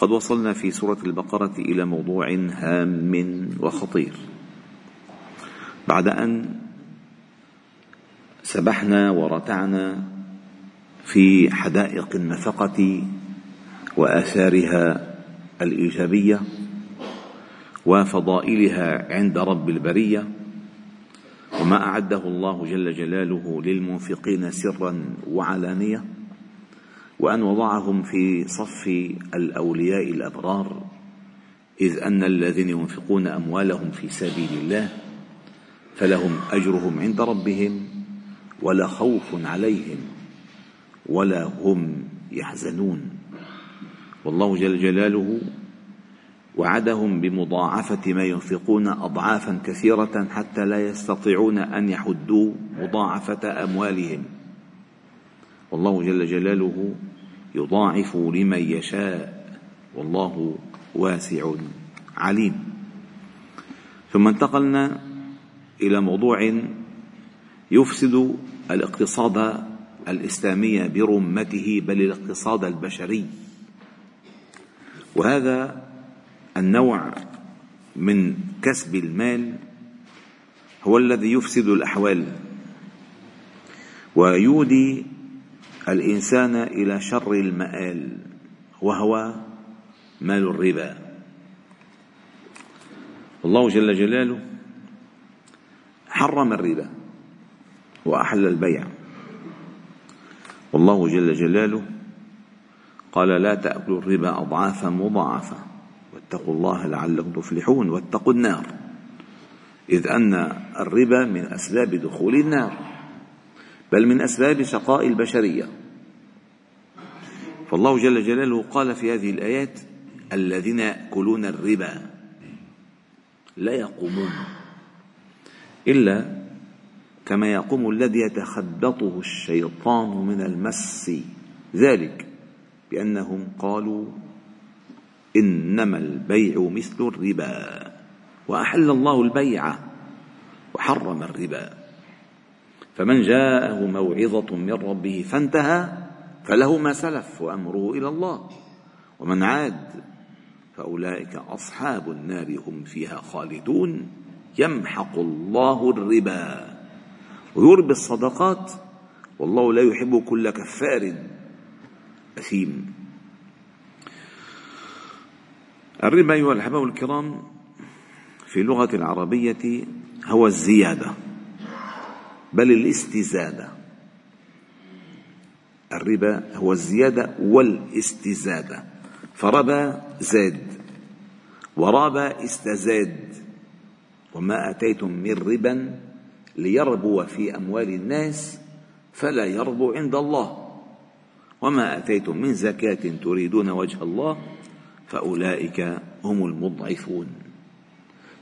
قد وصلنا في سورة البقرة إلى موضوع هام وخطير. بعد أن سبحنا ورتعنا في حدائق النفقة وآثارها الإيجابية وفضائلها عند رب البرية وما أعده الله جل جلاله للمنفقين سرا وعلانية وأن وضعهم في صف الأولياء الأبرار إذ أن الذين ينفقون أموالهم في سبيل الله فلهم أجرهم عند ربهم ولا خوف عليهم ولا هم يحزنون. والله جل جلاله وعدهم بمضاعفة ما ينفقون أضعافا كثيرة حتى لا يستطيعون أن يحدوا مضاعفة أموالهم. والله جل جلاله يضاعف لمن يشاء والله واسع عليم. ثم انتقلنا إلى موضوع يفسد الاقتصاد الإسلامي برمته بل الاقتصاد البشري. وهذا النوع من كسب المال هو الذي يفسد الأحوال ويودي الإنسان إلى شر المآل وهو مال الربا. الله جل جلاله حرم الربا وأحل البيع. والله جل جلاله قال لا تأكلوا الربا أضعافا مضاعفة واتقوا الله لعلكم تفلحون واتقوا النار إذ أن الربا من أسباب دخول النار. بل من أسباب شقاء البشرية. فالله جل جلاله قال في هذه الآيات الذين يأكلون الربا لا يقومون إلا كما يقوم الذي يتخبطه الشيطان من المس. ذلك بأنهم قالوا إنما البيع مثل الربا وأحل الله البيع وحرم الربا. فمن جاءه موعظة من ربه فانتهى فله ما سلف وأمره إلى الله. ومن عاد فأولئك أصحاب النار هم فيها خالدون. يمحق الله الربا ويربي الصدقات. والله لا يحب كل كفار أثيم. الربا أيها الأحباب الكرام في اللغة العربية هو الزيادة. بل الاستزادة. الربا هو الزيادة والاستزادة. فربا زاد ورابا استزاد. وما آتيتم من ربا ليربو في أموال الناس فلا يربو عند الله. وما آتيتم من زكاة تريدون وجه الله فأولئك هم المضعفون.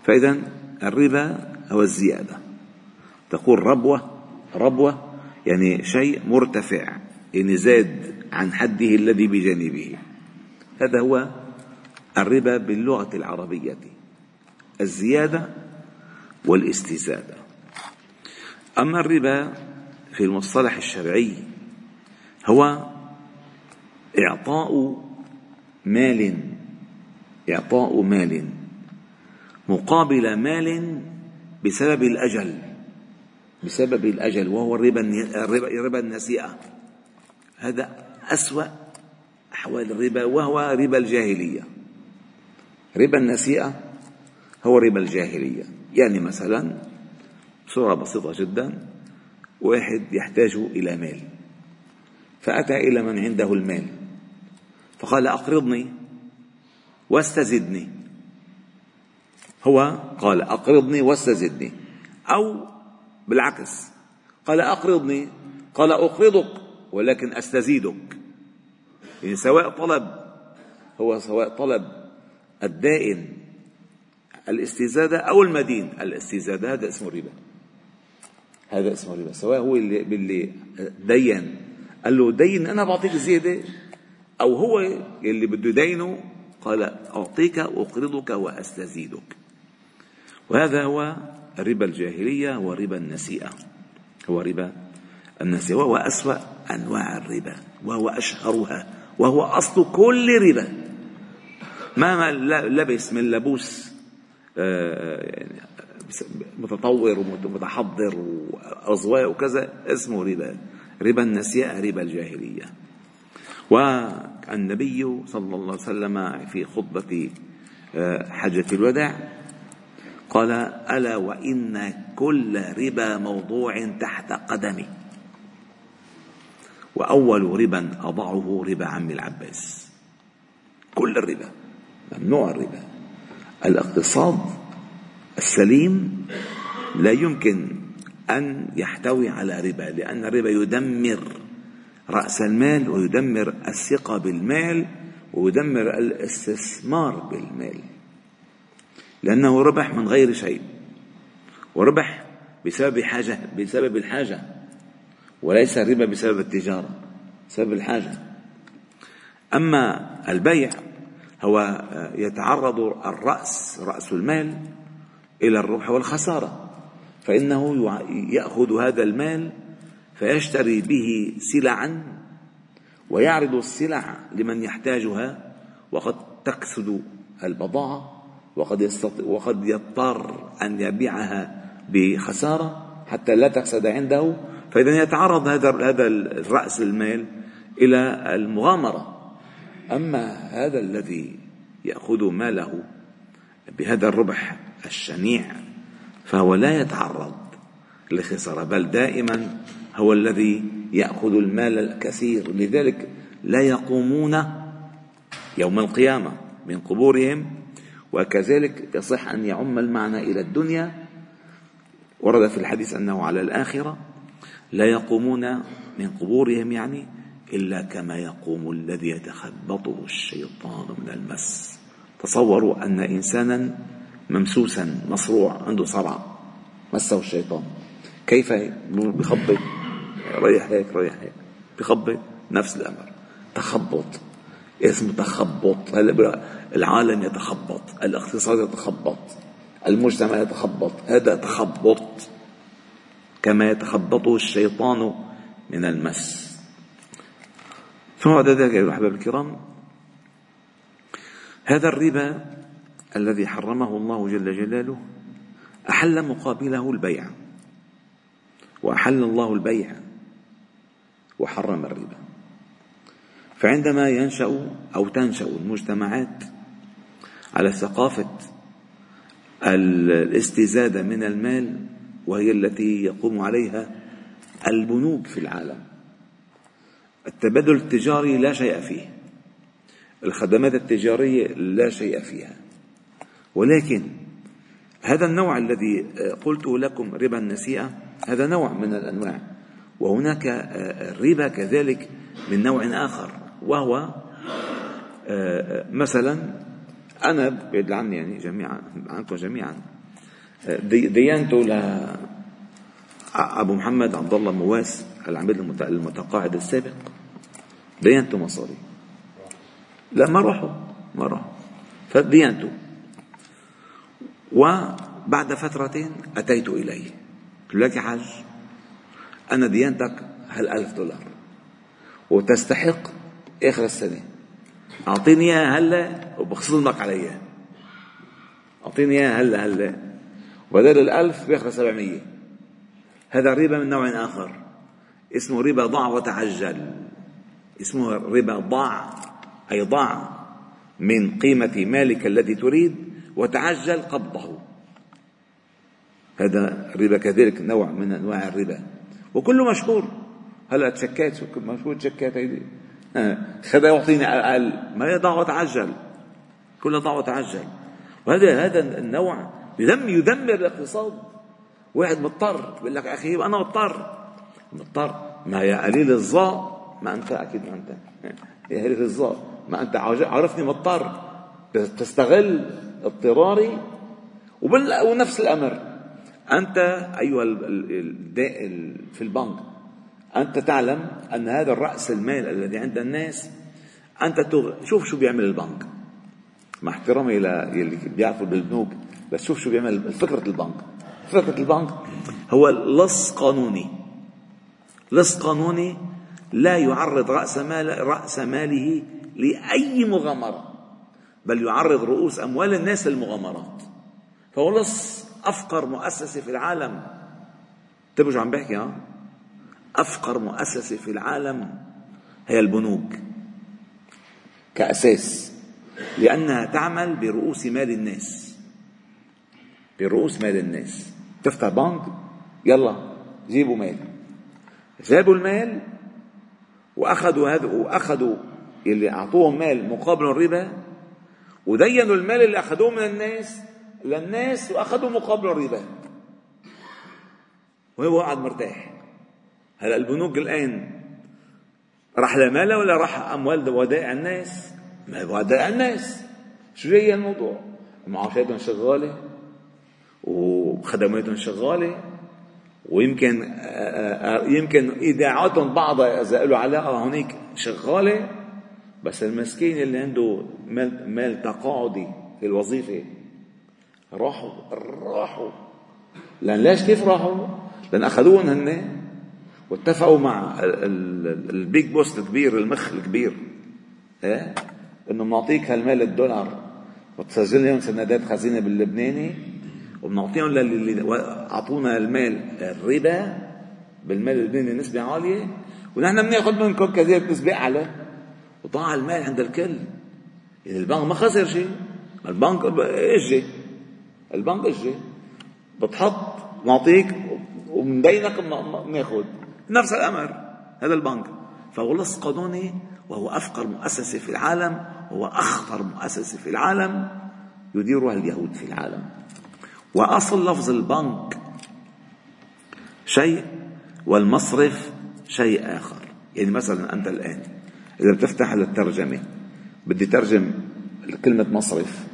فإذا الربا هو الزيادة. تقول ربوة ربوة يعني شيء مرتفع يعني زاد عن حده الذي بجانبه. هذا هو الربا باللغة العربية الزيادة والاستزادة. أما الربا في المصطلح الشرعي هو إعطاء مال إعطاء مال مقابل مال بسبب الأجل. بسبب الأجل وهو الربا ربا النسيئة. هذا أسوأ أحوال الربا وهو ربا الجاهلية. ربا النسيئة هو ربا الجاهلية. يعني مثلا صورة بسيطة جدا واحد يحتاج إلى مال. فأتى إلى من عنده المال. فقال أقرضني واستزدني. هو قال أقرضني واستزدني. أو بالعكس. قال أقرضني قال أقرضك ولكن أستزيدك. يعني سواء طلب هو سواء طلب الدائن الاستزادة أو المدين. الاستزادة هذا اسمه ربا هذا اسمه ربا سواء هو اللي باللي دين. قال له دين أنا بعطيك زيادة. أو هو اللي بده يدينه قال أعطيك وأقرضك وأستزيدك. وهذا هو ربا الجاهلية وربا النسيئة. هو ربا النسيئة وهو أسوأ أنواع الربا وهو أشهرها وهو أصل كل ربا. ما لبس من لبوس آه، يعني متطور ومتحضر وأضواء وكذا اسمه ربا. ربا النسيئة ربا الجاهلية. والنبي صلى الله عليه وسلم في خطبة آه، حجة الوداع قال ألا وإن كل ربا موضوع تحت قدمي. وأول ربا أضعه ربا عم العباس. كل الربا ممنوع الربا. الاقتصاد السليم لا يمكن أن يحتوي على ربا لأن الربا يدمر رأس المال ويدمر الثقة بالمال ويدمر الاستثمار بالمال. لأنه ربح من غير شيء. وربح بسبب حاجة بسبب الحاجة. وليس الربا بسبب التجارة بسبب الحاجة. أما البيع هو يتعرض الرأس رأس المال إلى الربح والخسارة. فإنه يأخذ هذا المال فيشتري به سلعا ويعرض السلع لمن يحتاجها وقد تكسد البضاعة. وقد يستطيع وقد يضطر أن يبيعها بخسارة حتى لا تكسد عنده فإذا يتعرض هذا هذا رأس المال إلى المغامرة. أما هذا الذي يأخذ ماله بهذا الربح الشنيع فهو لا يتعرض لخسارة بل دائما هو الذي يأخذ المال الكثير. لذلك لا يقومون يوم القيامة من قبورهم وكذلك يصح أن يعم المعنى إلى الدنيا. ورد في الحديث أنه على الآخرة لا يقومون من قبورهم يعني إلا كما يقوم الذي يتخبطه الشيطان من المس. تصوروا أن إنسانا ممسوسا مصروع عنده صرع مسه الشيطان. كيف بخبط؟ ريح هيك ريح هيك. بخبط نفس الأمر. تخبط. اسمه تخبط هلا العالم يتخبط الاقتصاد يتخبط المجتمع يتخبط هذا تخبط. كما يتخبطه الشيطان من المس. ثم بعد ذلك أيها الأحباب الكرام هذا الربا الذي حرمه الله جل جلاله أحل مقابله البيع وأحل الله البيع وحرم الربا. فعندما ينشأ أو تنشأ المجتمعات على ثقافة الاستزادة من المال وهي التي يقوم عليها البنوك في العالم. التبادل التجاري لا شيء فيه. الخدمات التجارية لا شيء فيها. ولكن هذا النوع الذي قلته لكم ربا النسيئة هذا نوع من الأنواع. وهناك الربا كذلك من نوع آخر. وهو مثلا أنا بعيد عني يعني جميعا عنكم جميعا. ديانته ل أبو محمد عبد الله مواس العميد المتقاعد السابق. ديانته مصاري. لا ما راحوا ما راحوا. فديانته. وبعد فترة أتيت إليه. قلت لك يا حاج أنا ديانتك هالألف دولار. وتستحق آخر السنة. أعطيني إياها هلأ وبخصمك عليها. أعطيني إياها هلأ هلأ. وبدل الألف بياخذ سبعمية. هذا الربا من نوع آخر. اسمه ربا ضع وتعجل. اسمه ربا ضع أي ضع من قيمة مالك الذي تريد وتعجل قبضه. هذا الربا كذلك نوع من أنواع الربا. وكله مشهور. هلأ تشكات مشهور تشكات هيدي. خذ يعطيني أقل ما يضع وتعجل كله ضع وتعجل وهذا هذا النوع يدم يدمر الاقتصاد. واحد مضطر بيقول لك أخي أنا مضطر. مضطر. ما يا قليل الظاء ما أنت أكيد ما أنت. يا قليل الظاء ما أنت عرفني مضطر. تستغل اضطراري. ونفس الأمر. أنت أيها في البنك. أنت تعلم أن هذا الرأس المال الذي عند الناس أنت شوف شو بيعمل البنك. مع احترامي اللي بيعرفوا بالبنوك بس شوف شو بيعمل فكرة البنك. فكرة البنك هو لص قانوني. لص قانوني لا يعرض رأس مال رأس ماله لأي مغامرة بل يعرض رؤوس أموال الناس للمغامرات. فهو لص أفقر مؤسسة في العالم. انتبهوا شو عم بحكي ها؟ أفقر مؤسسة في العالم هي البنوك كأساس لأنها تعمل برؤوس مال الناس. برؤوس مال الناس. تفتح بنك يلا جيبوا مال. جابوا المال وأخذوا هذا وأخذوا اللي أعطوهم مال مقابل الربا ودينوا المال اللي أخذوه من الناس للناس واخذوا مقابل الربا. وهو قاعد مرتاح. هلا البنوك الآن راح لمالها ولا راح أموال ودائع الناس؟ ما ودائع الناس شو جاي الموضوع؟ معاشاتهم شغالة وخدماتهم شغالة ويمكن يمكن إيداعاتهم بعضها اذا له علاقه هونيك شغالة بس المسكين اللي عنده مال, مال تقاعدي في الوظيفة راحوا راحوا لأن ليش كيف راحوا؟ لأن اخذوهم هن واتفقوا مع البيج بوس الكبير المخ الكبير إيه؟ إنه بنعطيك هالمال الدولار. وتسجل لهم سندات خزينة باللبناني وبنعطيهم للي اعطونا المال الربا بالمال اللبناني نسبة عالية. ونحن بناخذ منكم كذلك نسبة أعلى. وضاع المال عند الكل. يعني البنك ما خسر شيء. البنك اجى البنك اجى بتحط نعطيك ومدينك بناخذ نفس الأمر. هذا البنك. لص قانوني وهو أفقر مؤسسه في العالم وهو أخطر مؤسسه في العالم يديرها اليهود في العالم. وأصل لفظ البنك شيء والمصرف شيء آخر. يعني مثلا أنت الآن إذا بتفتح الترجمة بدي ترجم كلمة مصرف.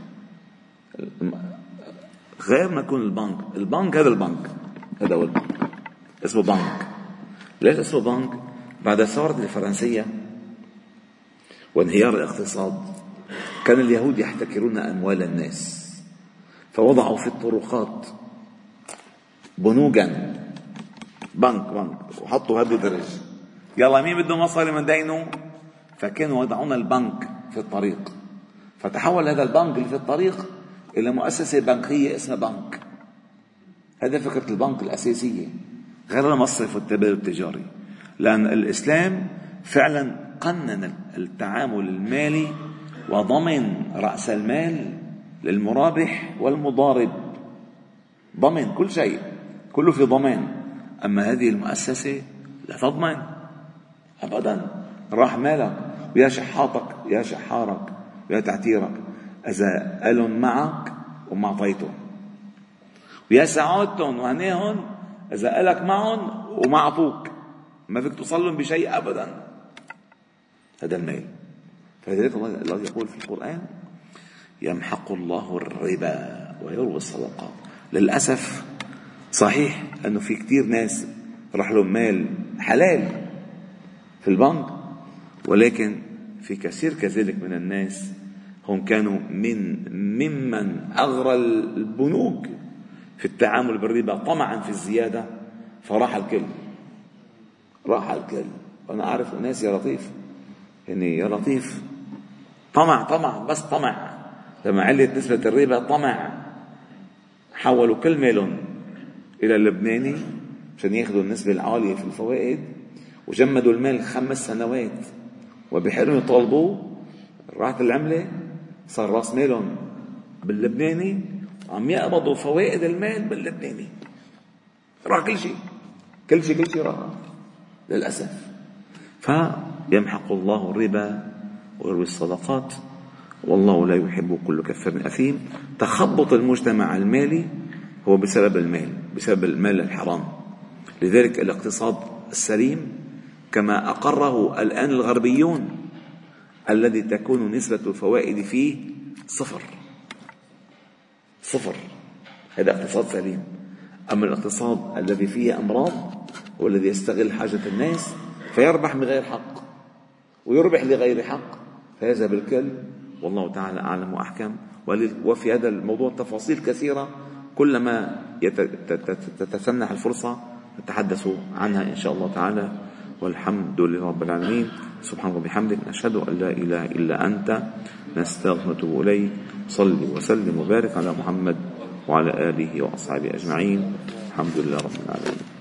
غير ما يكون البنك. البنك هذا البنك. هذا هو البنك. اسمه بنك. ليش اسمه بنك بعد الثورة الفرنسية وانهيار الاقتصاد. كان اليهود يحتكرون أموال الناس فوضعوا في الطرقات بنوكا بنك بنك وحطوا هذا درج يلا مين بده مصاري من دينه؟ فكانوا يضعون البنك في الطريق. فتحول هذا البنك اللي في الطريق إلى مؤسسة بنكية اسمها بنك. هذا فكرة البنك الأساسية. غير المصرف والتبادل التجاري. لأن الإسلام فعلا قنن التعامل المالي وضمن رأس المال للمرابح والمضارب. ضمن كل شيء كله في ضمان. أما هذه المؤسسة لا تضمن. أبدا. راح مالك. ويا شحاطك يا شحارك ويا تعتيرك. إذا ألن معك وما أعطيتهم ويا سعادتهم وهنيهم إذا ألك معهم وما أعطوك ما فيك توصل بشيء أبدا. هذا المال فلذلك الله يقول في القرآن يمحق الله الربا ويربي الصدقات للأسف صحيح أنه في كثير ناس راح لهم مال حلال في البنك ولكن في كثير كذلك من الناس هم كانوا من ممن أغرى البنوك. في التعامل بالربا طمعا في الزيادة فراح الكل. راح الكل. وأنا أعرف ناس يا لطيف. يعني يا لطيف. طمع طمع بس طمع. لما علت نسبة الربا طمع. حولوا كل مالهم إلى اللبناني عشان ياخذوا النسبة العالية في الفوائد وجمدوا المال خمس سنوات. وبحلم يطالبوه راحت العملة صار راس مالهم باللبناني. عم يقبضوا فوائد المال باللبناني راح كل شيء. كل شيء كل شيء راح. للأسف. فيمحق الله الربا ويروي الصدقات. والله لا يحب كل كفار أثيم. تخبط المجتمع المالي هو بسبب المال بسبب المال الحرام. لذلك الاقتصاد السليم كما أقره الآن الغربيون الذي تكون نسبة الفوائد فيه صفر. صفر. هذا اقتصاد سليم. أما الاقتصاد الذي فيه أمراض هو الذي يستغل حاجة الناس فيربح بغير حق. ويربح لغير حق فهذا بالكل والله تعالى أعلم وأحكم. وفي هذا الموضوع تفاصيل كثيرة كلما تتسنح الفرصة نتحدث عنها إن شاء الله تعالى. والحمد لله رب العالمين. سبحانك وبحمدك نشهد أن لا إله إلا أنت. نستغفرك ونتوب إليك. صل وسلم وبارك على محمد وعلى آله وأصحابه أجمعين. الحمد لله رب العالمين.